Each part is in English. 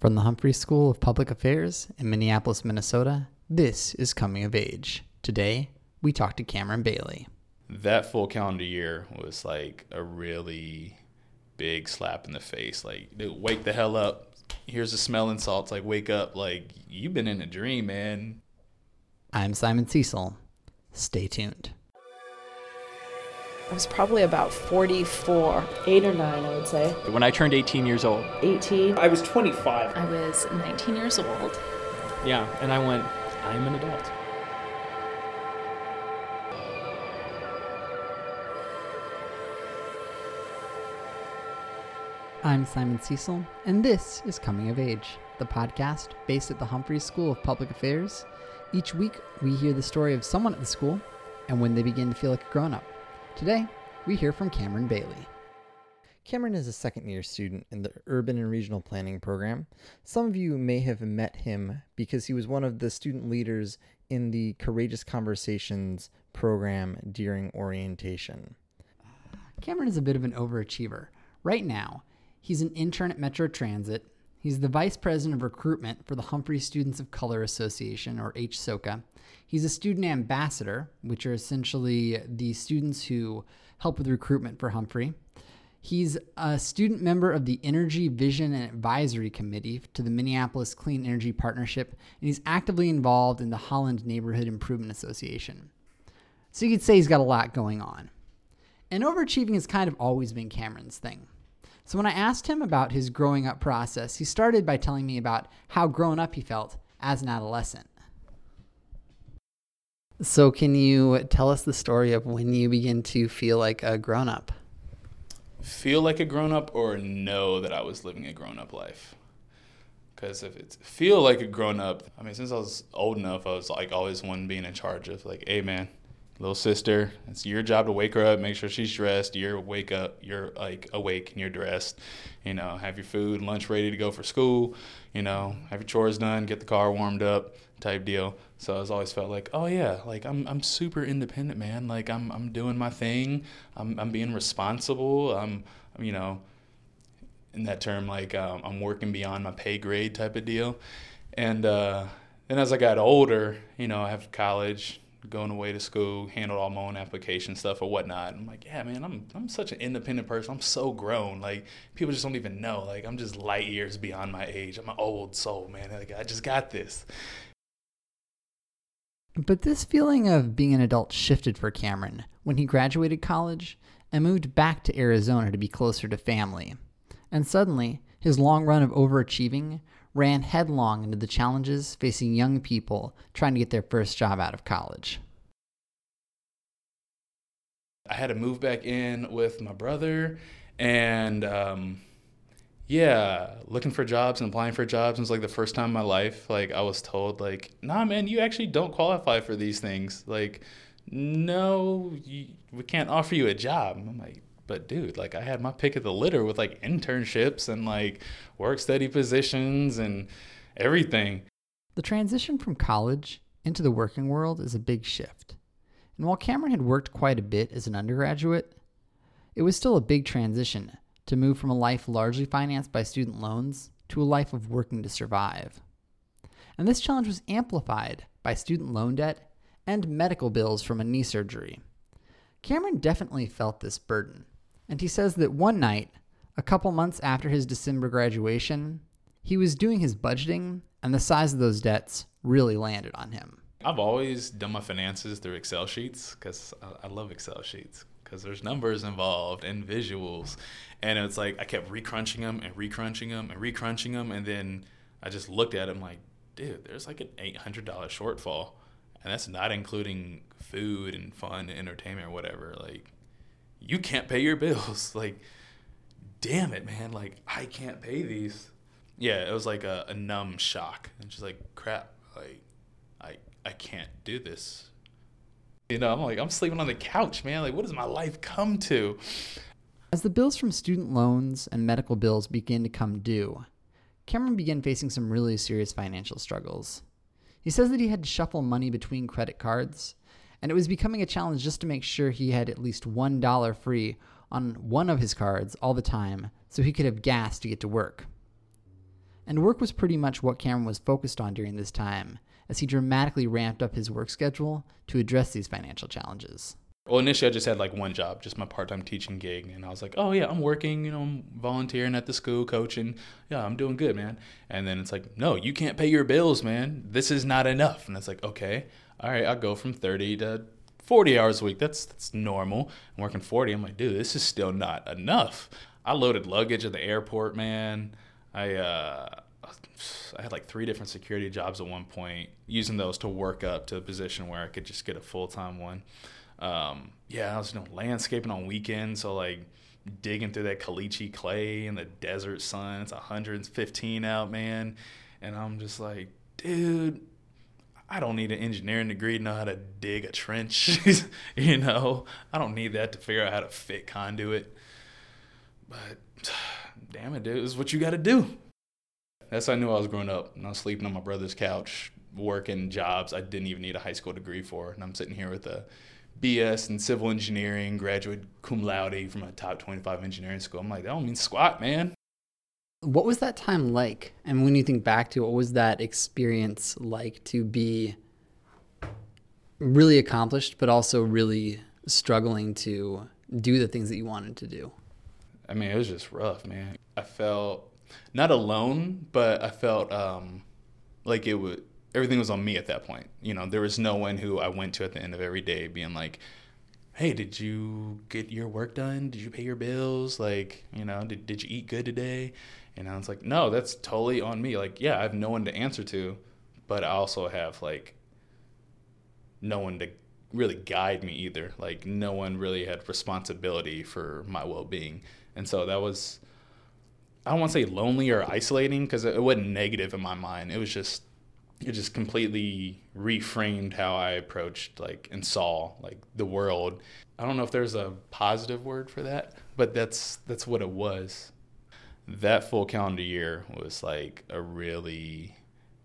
From the Humphrey School of Public Affairs in Minneapolis, Minnesota, this is Coming of Age. Today, we talk to Cameron Bailey. That full calendar year was like a really big slap in the face. Like, dude, wake the hell up. Here's the smelling salts. Like, wake up. Like, you've been in a dream, man. I'm Simon Cecil. Stay tuned. I was probably about 44, eight or nine, I would say. When I turned 18 years old, 18. I was 25. I was 19 years old. yeah, and I went, I'm an adult. I'm Simon Cecil, and this is Coming of Age, the podcast based at the Humphrey School of Public Affairs. Each week, we hear the story of someone at the school and when they begin to feel like a grown up. Today, we hear from Cameron Bailey. Cameron is a second year student in the Urban and Regional Planning program. Some of you may have met him because he was one of the student leaders in the Courageous Conversations program during orientation. Cameron is a bit of an overachiever. Right now, he's an intern at Metro Transit. He's the vice president of recruitment for the Humphrey Students of Color Association, or HSOCA. He's a student ambassador, which are essentially the students who help with recruitment for Humphrey. He's a student member of the Energy Vision and Advisory Committee to the Minneapolis Clean Energy Partnership, and he's actively involved in the Holland Neighborhood Improvement Association. So you could say he's got a lot going on. And overachieving has kind of always been Cameron's thing. So when I asked him about his growing up process, he started by telling me about how grown up he felt as an adolescent. So, can you tell us the story of when you begin to feel like a grown up? Feel like a grown up or know that I was living a grown up life? Because if it's feel like a grown up, I mean, since I was old enough, I was like always one being in charge of like, hey man, little sister, it's your job to wake her up, make sure she's dressed. You're wake up, you're like awake and you're dressed. You know, have your food, lunch ready to go for school. You know, have your chores done, get the car warmed up, type deal. So I was always felt like, oh yeah, like I'm I'm super independent, man. Like I'm I'm doing my thing. I'm I'm being responsible. I'm you know, in that term, like um, I'm working beyond my pay grade type of deal. And uh, then as I got older, you know, I have college, going away to school, handled all my own application stuff or whatnot. I'm like, yeah, man, I'm I'm such an independent person. I'm so grown. Like people just don't even know. Like I'm just light years beyond my age. I'm an old soul, man. Like I just got this. But this feeling of being an adult shifted for Cameron when he graduated college and moved back to Arizona to be closer to family. And suddenly, his long run of overachieving ran headlong into the challenges facing young people trying to get their first job out of college. I had to move back in with my brother, and um, yeah, looking for jobs and applying for jobs. Was like the first time in my life, like I was told, like, nah, man, you actually don't qualify for these things. Like, no, you, we can't offer you a job. I'm like, but dude, like I had my pick of the litter with like internships and like work study positions and everything. The transition from college into the working world is a big shift. And while Cameron had worked quite a bit as an undergraduate, it was still a big transition to move from a life largely financed by student loans to a life of working to survive. And this challenge was amplified by student loan debt and medical bills from a knee surgery. Cameron definitely felt this burden, and he says that one night, a couple months after his December graduation, he was doing his budgeting, and the size of those debts really landed on him. I've always done my finances through Excel sheets because I, love Excel sheets because there's numbers involved and visuals. And it's like I kept recrunching them and recrunching them and recrunching them. And then I just looked at them like, dude, there's like an $800 shortfall. And that's not including food and fun and entertainment or whatever. Like, you can't pay your bills. like, damn it, man. Like, I can't pay these. Yeah, it was like a, a numb shock. And she's like, crap, like, I, I can't do this you know, I'm like, I'm sleeping on the couch, man. Like, what does my life come to? As the bills from student loans and medical bills began to come due, Cameron began facing some really serious financial struggles. He says that he had to shuffle money between credit cards, and it was becoming a challenge just to make sure he had at least $1 free on one of his cards all the time so he could have gas to get to work. And work was pretty much what Cameron was focused on during this time, as he dramatically ramped up his work schedule to address these financial challenges. Well, initially I just had like one job, just my part-time teaching gig, and I was like, "Oh yeah, I'm working, you know, I'm volunteering at the school, coaching. Yeah, I'm doing good, man." And then it's like, "No, you can't pay your bills, man. This is not enough." And it's like, "Okay, all right, I'll go from 30 to 40 hours a week. That's that's normal. I'm working 40. I'm like, dude, this is still not enough. I loaded luggage at the airport, man. I uh, I had like three different security jobs at one point, using those to work up to a position where I could just get a full time one. Um, yeah, I was doing landscaping on weekends, so like digging through that caliche clay in the desert sun. It's 115 out, man, and I'm just like, dude, I don't need an engineering degree to know how to dig a trench. you know, I don't need that to figure out how to fit conduit. But damn it, dude, it's what you got to do. That's how I knew I was growing up. And I was sleeping on my brother's couch, working jobs I didn't even need a high school degree for. And I'm sitting here with a BS in civil engineering, graduate cum laude from a top 25 engineering school. I'm like, that don't mean squat, man. What was that time like? And when you think back to it, what was that experience like to be really accomplished, but also really struggling to do the things that you wanted to do? I mean, it was just rough, man. I felt not alone, but I felt um, like it would everything was on me at that point. You know, there was no one who I went to at the end of every day being like, "Hey, did you get your work done? Did you pay your bills? Like, you know, did did you eat good today?" And I was like, "No, that's totally on me. Like, yeah, I have no one to answer to, but I also have like no one to really guide me either. Like, no one really had responsibility for my well-being." And so that was I don't want to say lonely or isolating because it wasn't negative in my mind. It was just it just completely reframed how I approached like and saw like the world. I don't know if there's a positive word for that, but that's that's what it was. That full calendar year was like a really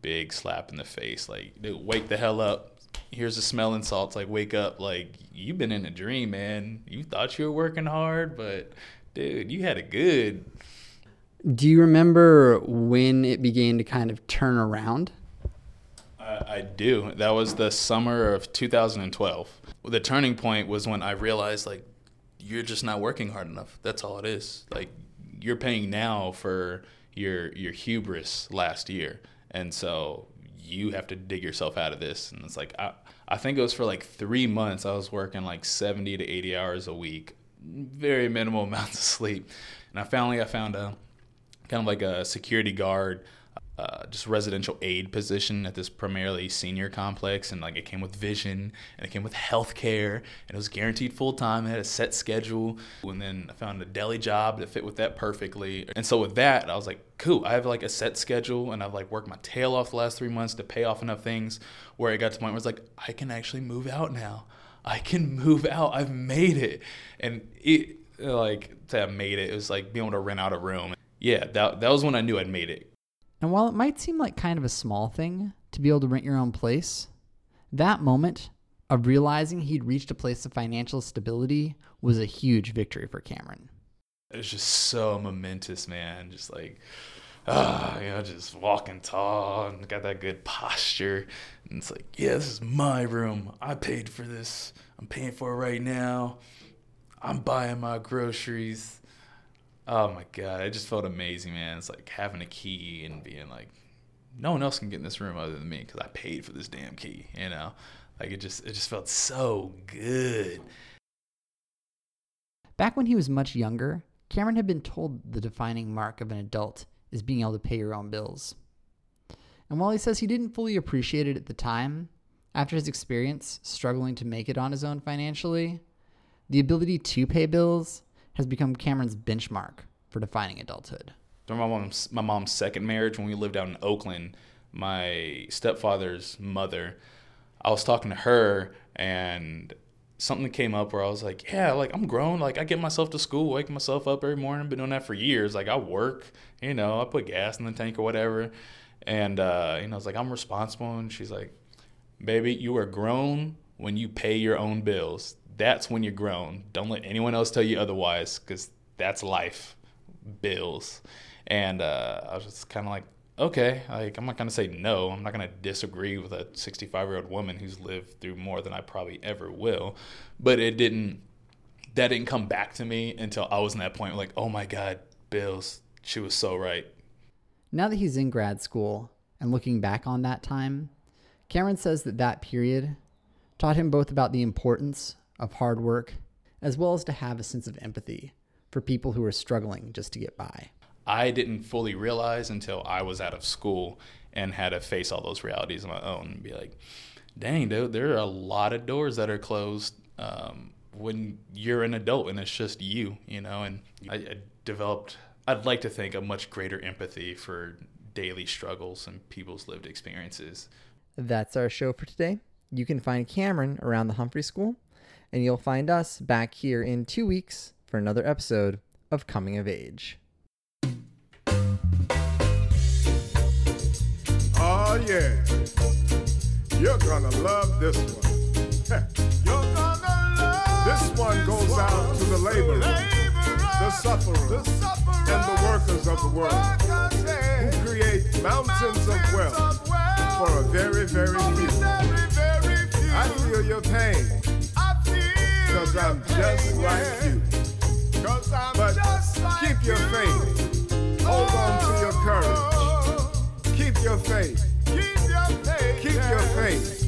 big slap in the face. Like, dude, wake the hell up. Here's the smelling salts. Like, wake up. Like, you've been in a dream, man. You thought you were working hard, but dude, you had it good. Do you remember when it began to kind of turn around? I, I do. That was the summer of 2012. The turning point was when I realized, like, you're just not working hard enough. That's all it is. Like, you're paying now for your your hubris last year, and so you have to dig yourself out of this. And it's like I I think it was for like three months. I was working like 70 to 80 hours a week, very minimal amounts of sleep, and I finally I found a kind of like a security guard uh, just residential aid position at this primarily senior complex, and like it came with vision and it came with health care, and it was guaranteed full time. It had a set schedule, and then I found a deli job that fit with that perfectly. And so with that, I was like, cool. I have like a set schedule, and I've like worked my tail off the last three months to pay off enough things where it got to the point where it's like I can actually move out now. I can move out. I've made it, and it like to have made it, it was like being able to rent out a room. Yeah, that that was when I knew I'd made it and while it might seem like kind of a small thing to be able to rent your own place, that moment of realizing he'd reached a place of financial stability was a huge victory for Cameron. It was just so momentous, man. Just like, ah, you know, just walking tall and got that good posture. And it's like, yeah, this is my room. I paid for this. I'm paying for it right now. I'm buying my groceries. Oh my god, it just felt amazing, man. It's like having a key and being like, no one else can get in this room other than me because I paid for this damn key. You know, like it just it just felt so good. Back when he was much younger, Cameron had been told the defining mark of an adult is being able to pay your own bills. And while he says he didn't fully appreciate it at the time, after his experience struggling to make it on his own financially, the ability to pay bills has become Cameron's benchmark for defining adulthood. During my mom's, my mom's second marriage, when we lived out in Oakland, my stepfather's mother, I was talking to her and something came up where I was like, yeah, like I'm grown. Like I get myself to school, wake myself up every morning. Been doing that for years. Like I work, you know, I put gas in the tank or whatever. And, uh, you know, I was like, I'm responsible. And she's like, baby, you are grown when you pay your own bills that's when you're grown. Don't let anyone else tell you otherwise because that's life, bills. And uh, I was just kind of like, okay, like I'm not gonna say no. I'm not gonna disagree with a 65 year old woman who's lived through more than I probably ever will. But it didn't. That didn't come back to me until I was in that point. Like, oh my God, Bills, she was so right. Now that he's in grad school and looking back on that time, Cameron says that that period taught him both about the importance of hard work as well as to have a sense of empathy for people who are struggling just to get by. I didn't fully realize until I was out of school and had to face all those realities on my own and be like, dang, dude, there are a lot of doors that are closed um, when you're an adult and it's just you, you know. And I, I developed, I'd like to think, a much greater empathy for daily struggles and people's lived experiences. That's our show for today. You can find Cameron around the Humphrey School, and you'll find us back here in two weeks for another episode of Coming of Age. Oh yeah, you're gonna love this one. you're gonna love this one goes out to the laborers, the sufferers, and the workers of the world who create mountains of wealth for a just like you. Cause I'm but just like keep your faith. Hold on to your courage. Oh. Keep your faith. Keep your faith. Keep your faith.